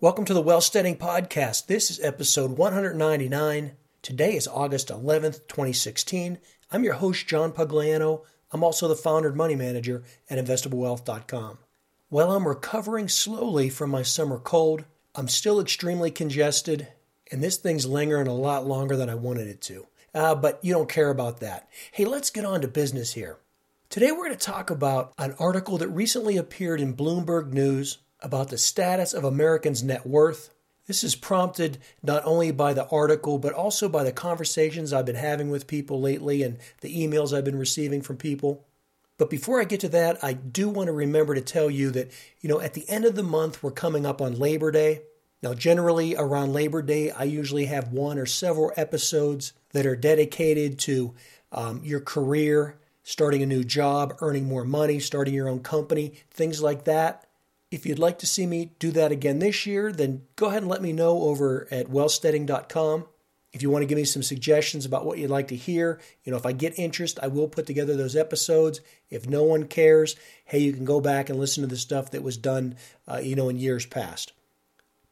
Welcome to the Wealthsteading Podcast. This is episode 199. Today is August 11th, 2016. I'm your host, John Pugliano. I'm also the founder and money manager at investablewealth.com. While I'm recovering slowly from my summer cold, I'm still extremely congested, and this thing's lingering a lot longer than I wanted it to. Uh, but you don't care about that. Hey, let's get on to business here. Today we're going to talk about an article that recently appeared in Bloomberg News about the status of Americans' net worth. This is prompted not only by the article, but also by the conversations I've been having with people lately and the emails I've been receiving from people. But before I get to that, I do want to remember to tell you that, you know, at the end of the month, we're coming up on Labor Day. Now, generally around Labor Day, I usually have one or several episodes that are dedicated to um, your career, starting a new job, earning more money, starting your own company, things like that. If you'd like to see me do that again this year, then go ahead and let me know over at wealthsteading.com. If you want to give me some suggestions about what you'd like to hear, you know, if I get interest, I will put together those episodes. If no one cares, hey, you can go back and listen to the stuff that was done, uh, you know, in years past.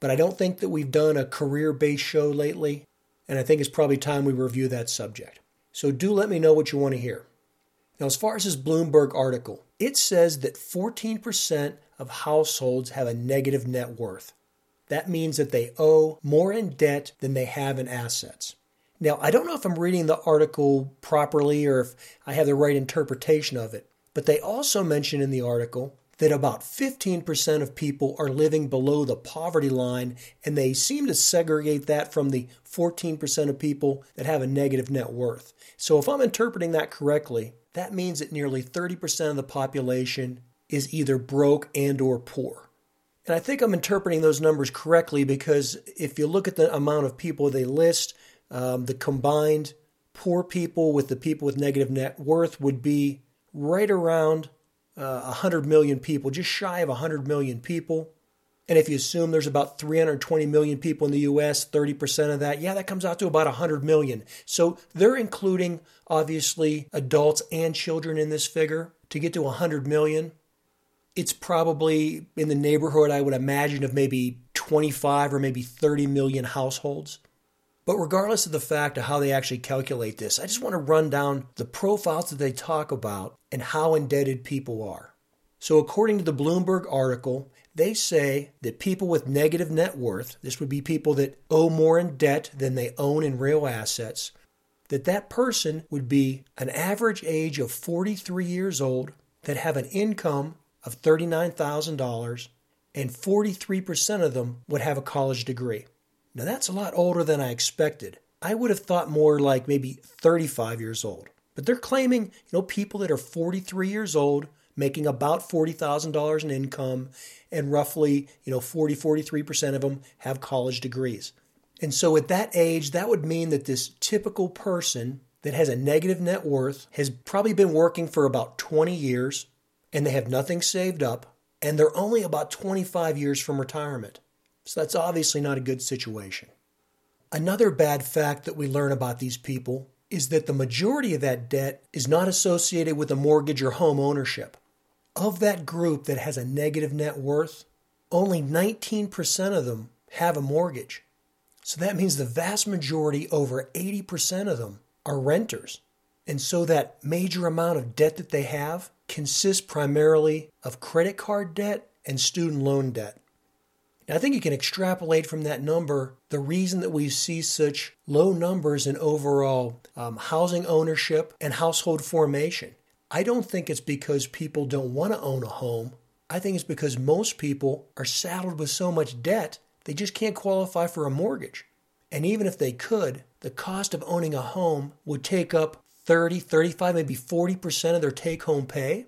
But I don't think that we've done a career based show lately, and I think it's probably time we review that subject. So do let me know what you want to hear. Now, as far as this Bloomberg article, it says that 14% of households have a negative net worth. That means that they owe more in debt than they have in assets. Now, I don't know if I'm reading the article properly or if I have the right interpretation of it, but they also mention in the article that about 15% of people are living below the poverty line, and they seem to segregate that from the 14% of people that have a negative net worth. So, if I'm interpreting that correctly, that means that nearly 30% of the population is either broke and or poor. And I think I'm interpreting those numbers correctly because if you look at the amount of people they list, um, the combined poor people with the people with negative net worth would be right around uh, 100 million people, just shy of 100 million people. And if you assume there's about 320 million people in the US, 30% of that, yeah, that comes out to about 100 million. So they're including obviously adults and children in this figure to get to 100 million it's probably in the neighborhood, I would imagine, of maybe 25 or maybe 30 million households. But regardless of the fact of how they actually calculate this, I just want to run down the profiles that they talk about and how indebted people are. So, according to the Bloomberg article, they say that people with negative net worth, this would be people that owe more in debt than they own in real assets, that that person would be an average age of 43 years old that have an income of $39,000, and 43% of them would have a college degree. Now, that's a lot older than I expected. I would have thought more like maybe 35 years old. But they're claiming, you know, people that are 43 years old, making about $40,000 in income, and roughly, you know, 40, 43% of them have college degrees. And so at that age, that would mean that this typical person that has a negative net worth has probably been working for about 20 years, and they have nothing saved up, and they're only about 25 years from retirement. So that's obviously not a good situation. Another bad fact that we learn about these people is that the majority of that debt is not associated with a mortgage or home ownership. Of that group that has a negative net worth, only 19% of them have a mortgage. So that means the vast majority, over 80% of them, are renters. And so that major amount of debt that they have consists primarily of credit card debt and student loan debt. Now, I think you can extrapolate from that number the reason that we see such low numbers in overall um, housing ownership and household formation. I don't think it's because people don't want to own a home. I think it's because most people are saddled with so much debt, they just can't qualify for a mortgage. And even if they could, the cost of owning a home would take up 30, 35, maybe 40% of their take home pay,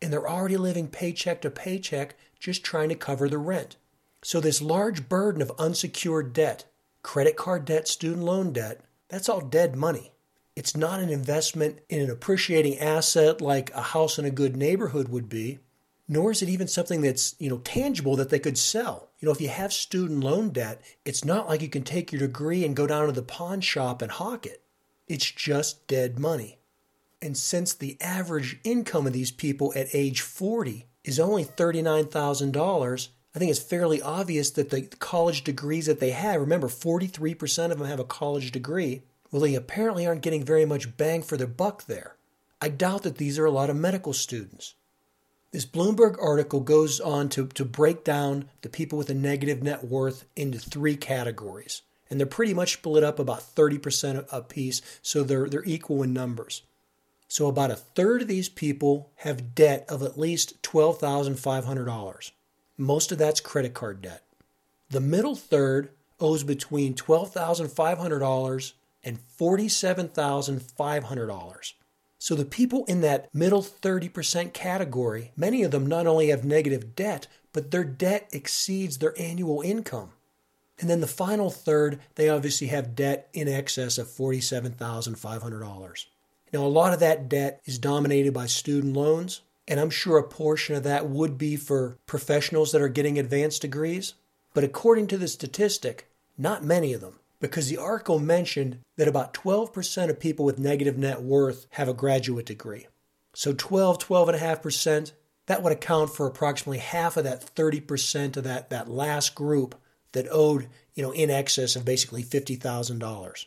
and they're already living paycheck to paycheck just trying to cover the rent. So, this large burden of unsecured debt, credit card debt, student loan debt, that's all dead money. It's not an investment in an appreciating asset like a house in a good neighborhood would be, nor is it even something that's, you know, tangible that they could sell. You know, if you have student loan debt, it's not like you can take your degree and go down to the pawn shop and hawk it. It's just dead money. And since the average income of these people at age 40 is only $39,000, I think it's fairly obvious that the college degrees that they have, remember, 43% of them have a college degree, well, they apparently aren't getting very much bang for their buck there. I doubt that these are a lot of medical students. This Bloomberg article goes on to, to break down the people with a negative net worth into three categories. And they're pretty much split up about 30% a piece, so they're, they're equal in numbers. So about a third of these people have debt of at least $12,500. Most of that's credit card debt. The middle third owes between $12,500 and $47,500. So the people in that middle 30% category, many of them not only have negative debt, but their debt exceeds their annual income. And then the final third, they obviously have debt in excess of $47,500. Now, a lot of that debt is dominated by student loans, and I'm sure a portion of that would be for professionals that are getting advanced degrees. But according to the statistic, not many of them because the article mentioned that about 12% of people with negative net worth have a graduate degree. So 12, 12.5%, that would account for approximately half of that 30% of that, that last group that owed, you know, in excess of basically $50,000.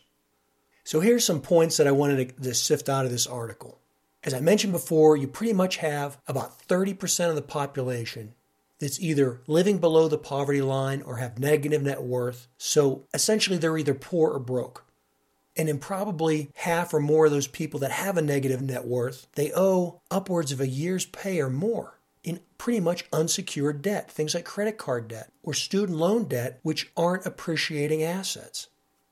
So here's some points that I wanted to, to sift out of this article. As I mentioned before, you pretty much have about 30% of the population that's either living below the poverty line or have negative net worth. So essentially, they're either poor or broke. And in probably half or more of those people that have a negative net worth, they owe upwards of a year's pay or more in pretty much unsecured debt, things like credit card debt or student loan debt, which aren't appreciating assets.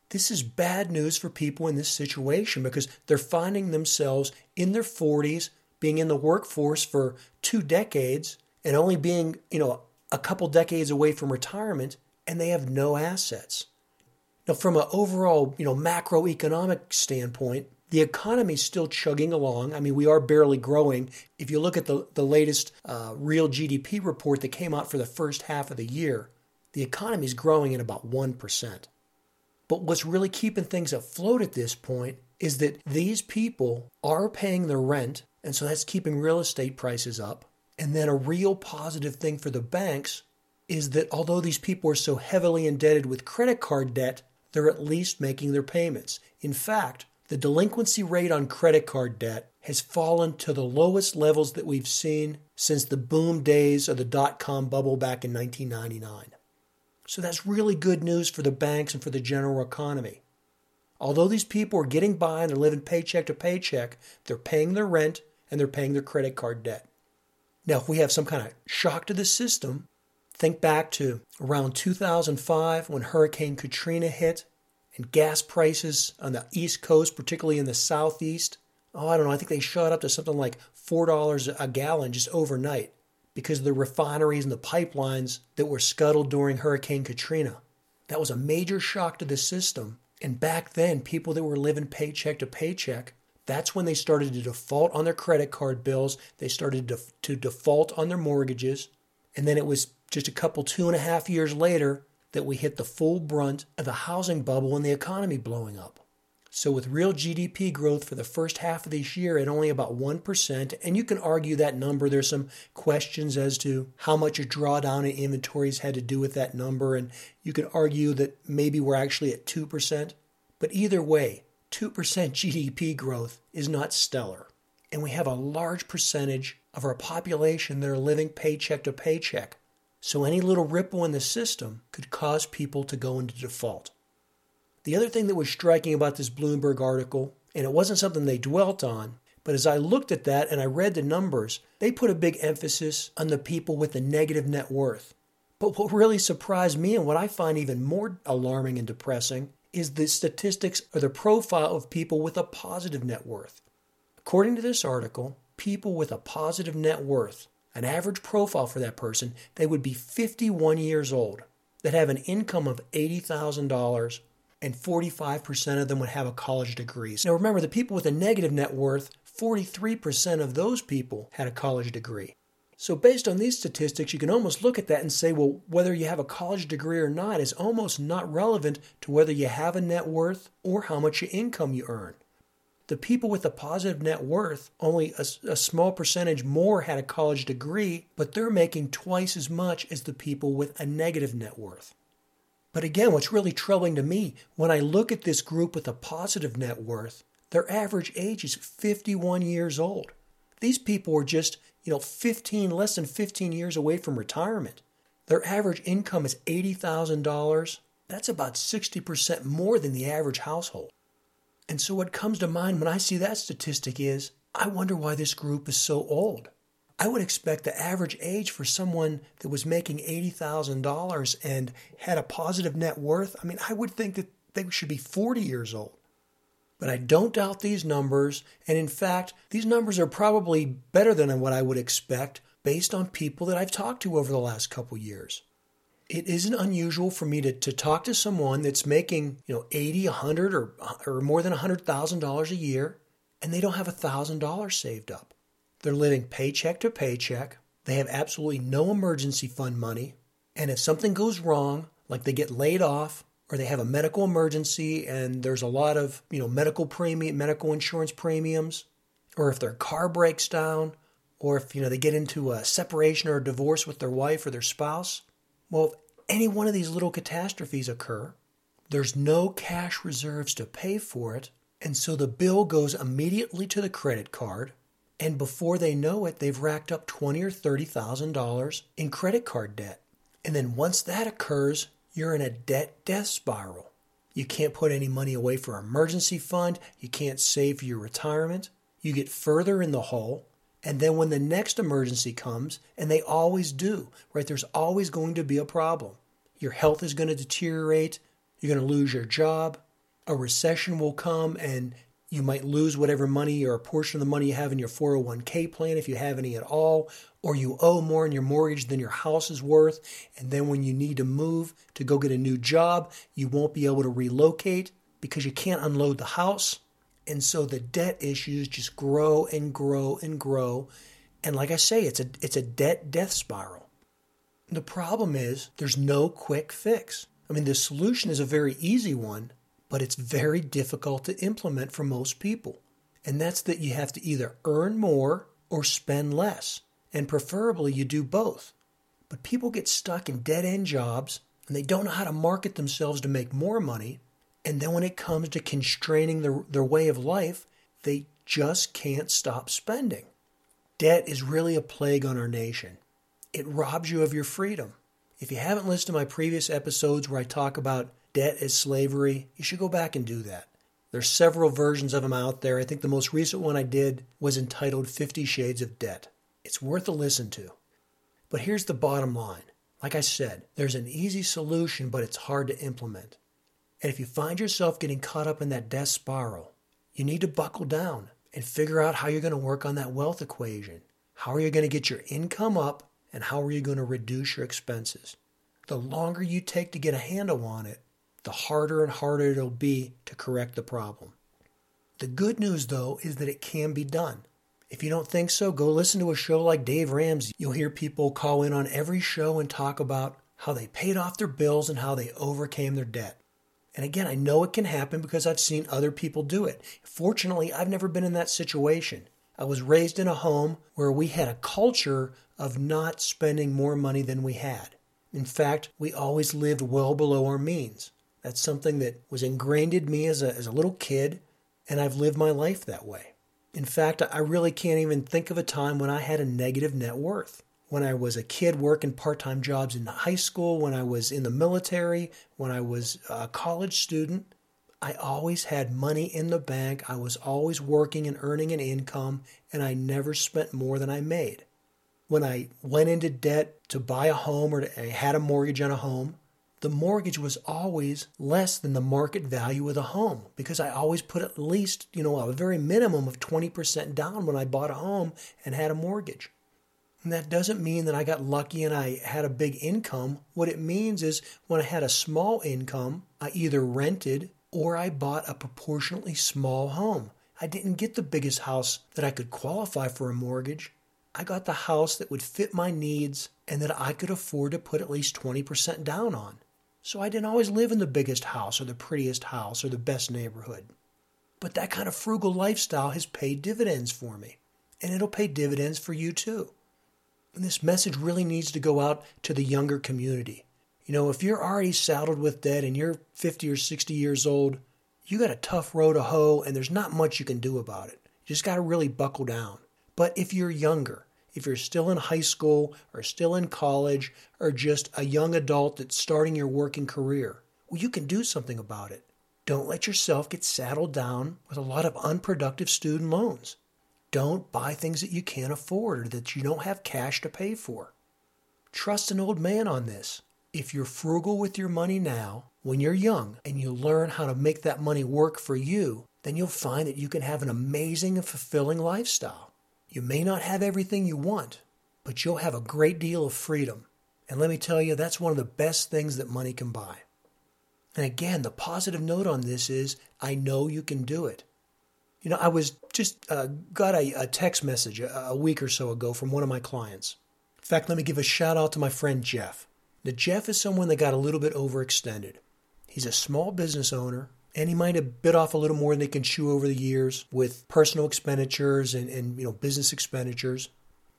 This is bad news for people in this situation because they're finding themselves in their 40s, being in the workforce for two decades, and only being, you know, a couple decades away from retirement and they have no assets. Now, from an overall, you know, macroeconomic standpoint, the economy is still chugging along. I mean, we are barely growing. If you look at the, the latest uh, real GDP report that came out for the first half of the year, the economy is growing at about 1%. But what's really keeping things afloat at this point is that these people are paying their rent, and so that's keeping real estate prices up. And then a real positive thing for the banks is that although these people are so heavily indebted with credit card debt, they're at least making their payments. In fact, the delinquency rate on credit card debt has fallen to the lowest levels that we've seen since the boom days of the dot com bubble back in 1999. So that's really good news for the banks and for the general economy. Although these people are getting by and they're living paycheck to paycheck, they're paying their rent and they're paying their credit card debt. Now, if we have some kind of shock to the system, think back to around 2005 when Hurricane Katrina hit and gas prices on the East Coast, particularly in the Southeast, oh, I don't know, I think they shot up to something like $4 a gallon just overnight because of the refineries and the pipelines that were scuttled during Hurricane Katrina. That was a major shock to the system. And back then, people that were living paycheck to paycheck that's when they started to default on their credit card bills. They started to, to default on their mortgages. And then it was just a couple, two and a half years later that we hit the full brunt of the housing bubble and the economy blowing up. So, with real GDP growth for the first half of this year at only about 1%, and you can argue that number, there's some questions as to how much a drawdown in inventories had to do with that number, and you can argue that maybe we're actually at 2%. But either way, 2% GDP growth is not stellar. And we have a large percentage of our population that are living paycheck to paycheck. So any little ripple in the system could cause people to go into default. The other thing that was striking about this Bloomberg article, and it wasn't something they dwelt on, but as I looked at that and I read the numbers, they put a big emphasis on the people with a negative net worth. But what really surprised me and what I find even more alarming and depressing is the statistics or the profile of people with a positive net worth. According to this article, people with a positive net worth, an average profile for that person, they would be 51 years old, that have an income of $80,000, and 45% of them would have a college degree. Now remember, the people with a negative net worth, 43% of those people had a college degree. So, based on these statistics, you can almost look at that and say, well, whether you have a college degree or not is almost not relevant to whether you have a net worth or how much income you earn. The people with a positive net worth, only a, a, small percentage more had a college degree, but they're making twice as much as the people with a negative net worth. But again, what's really troubling to me, when I look at this group with a positive net worth, their average age is 51 years old. These people are just, you know, 15, less than 15 years away from retirement. Their average income is $80,000. That's about 60% more than the average household. And so what comes to mind when I see that statistic is I wonder why this group is so old. I would expect the average age for someone that was making $80,000 and had a positive net worth, I mean, I would think that they should be 40 years old. But I don't doubt these numbers, and in fact, these numbers are probably better than what I would expect based on people that I've talked to over the last couple years. It isn't unusual for me to, to talk to someone that's making, you know, 80, 100 or, or more than $100,000 a year, and they don't have $1,000 saved up. They're living paycheck to paycheck. They have absolutely no emergency fund money. And if something goes wrong, like they get laid off or they have a medical emergency and there's a lot of, you know, medical premium, medical insurance premiums, or if their car breaks down, or if, you know, they get into a separation or a divorce with their wife or their spouse, well, if any one of these little catastrophes occur, there's no cash reserves to pay for it, and so the bill goes immediately to the credit card and before they know it, they've racked up twenty or thirty thousand dollars in credit card debt. And then once that occurs, you're in a debt death spiral. You can't put any money away for an emergency fund. You can't save for your retirement. You get further in the hole. And then when the next emergency comes, and they always do, right? There's always going to be a problem. Your health is going to deteriorate. You're going to lose your job. A recession will come and you might lose whatever money or a portion of the money you have in your 401k plan if you have any at all, or you owe more in your mortgage than your house is worth. And then when you need to move to go get a new job, you won't be able to relocate because you can't unload the house. And so the debt issues just grow and grow and grow. And like I say, it's a, it's a debt death spiral. The problem is there's no quick fix. I mean, the solution is a very easy one, but it's very difficult to implement for most people. And that's that you have to either earn more or spend less, and preferably you do both. But people get stuck in dead end jobs and they don't know how to market themselves to make more money. And then when it comes to constraining their, their way of life, they just can't stop spending. Debt is really a plague on our nation. It robs you of your freedom. If you haven't listened to my previous episodes where I talk about debt is slavery, you should go back and do that. There's several versions of them out there. I think the most recent one I did was entitled 50 Shades of Debt. It's worth a listen to. But here's the bottom line. Like I said, there's an easy solution, but it's hard to implement. And if you find yourself getting caught up in that debt spiral, you need to buckle down and figure out how you're going to work on that wealth equation. How are you going to get your income up and how are you going to reduce your expenses? The longer you take to get a handle on it, the harder and harder it'll be to correct the problem. The good news, though, is that it can be done. If you don't think so, go listen to a show like Dave Ramsey. You'll hear people call in on every show and talk about how they paid off their bills and how they overcame their debt. And again, I know it can happen because I've seen other people do it. Fortunately, I've never been in that situation. I was raised in a home where we had a culture of not spending more money than we had. In fact, we always lived well below our means. That's something that was ingrained in me as a, as a little kid, and I've lived my life that way. In fact, I really can't even think of a time when I had a negative net worth. When I was a kid working part time jobs in high school, when I was in the military, when I was a college student, I always had money in the bank. I was always working and earning an income, and I never spent more than I made. When I went into debt to buy a home or to, I had a mortgage on a home, the mortgage was always less than the market value of the home because I always put at least, you know, a very minimum of 20% down when I bought a home and had a mortgage. And that doesn't mean that I got lucky and I had a big income. What it means is when I had a small income, I either rented or I bought a proportionately small home. I didn't get the biggest house that I could qualify for a mortgage. I got the house that would fit my needs and that I could afford to put at least 20% down on. So I didn't always live in the biggest house or the prettiest house or the best neighborhood. But that kind of frugal lifestyle has paid dividends for me, and it'll pay dividends for you too. And this message really needs to go out to the younger community. You know, if you're already saddled with debt and you're 50 or 60 years old, you got a tough row to hoe and there's not much you can do about it. You just got to really buckle down. But if you're younger, if you're still in high school or still in college or just a young adult that's starting your working career, well, you can do something about it. Don't let yourself get saddled down with a lot of unproductive student loans. Don't buy things that you can't afford or that you don't have cash to pay for. Trust an old man on this. If you're frugal with your money now, when you're young, and you learn how to make that money work for you, then you'll find that you can have an amazing and fulfilling lifestyle. You may not have everything you want, but you'll have a great deal of freedom. And let me tell you, that's one of the best things that money can buy. And again, the positive note on this is I know you can do it. You know, I was just uh, got a, a, text message a, a week or so ago from one of my clients. In fact, let me give a shout out to my friend Jeff. Now, Jeff is someone that got a little bit overextended. He's a small business owner, and he might have bit off a little more than they can chew over the years with personal expenditures and, and you know business expenditures.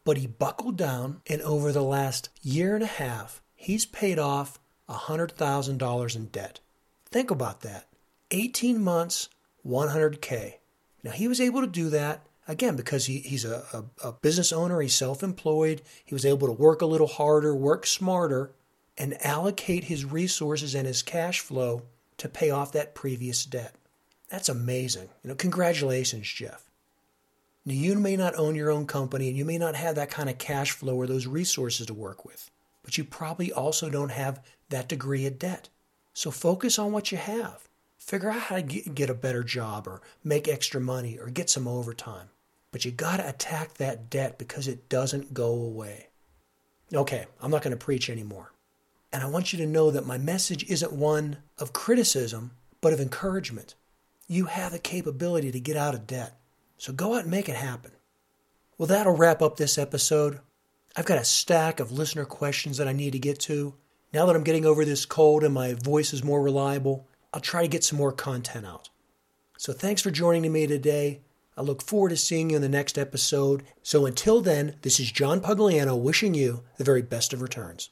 But he buckled down, and over the last year and a half, he's paid off $100,000 in debt. Think about that. 18 months, 100K. Now, he was able to do that again because he, he's a, a, a business owner, he's self employed, he was able to work a little harder, work smarter, and allocate his resources and his cash flow to pay off that previous debt. That's amazing. You know, congratulations, Jeff. Now, you may not own your own company and you may not have that kind of cash flow or those resources to work with, but you probably also don't have that degree of debt. So focus on what you have. Figure out how to get a better job or make extra money or get some overtime. But you got to attack that debt because it doesn't go away. Okay, I'm not going to preach anymore. And I want you to know that my message isn't one of criticism, but of encouragement. You have the capability to get out of debt. So go out and make it happen. Well, that'll wrap up this episode. I've got a stack of listener questions that I need to get to. Now that I'm getting over this cold and my voice is more reliable, I'll try to get some more content out. So thanks for joining me today. I look forward to seeing you in the next episode. So until then, this is John Pugliano wishing you the very best of returns.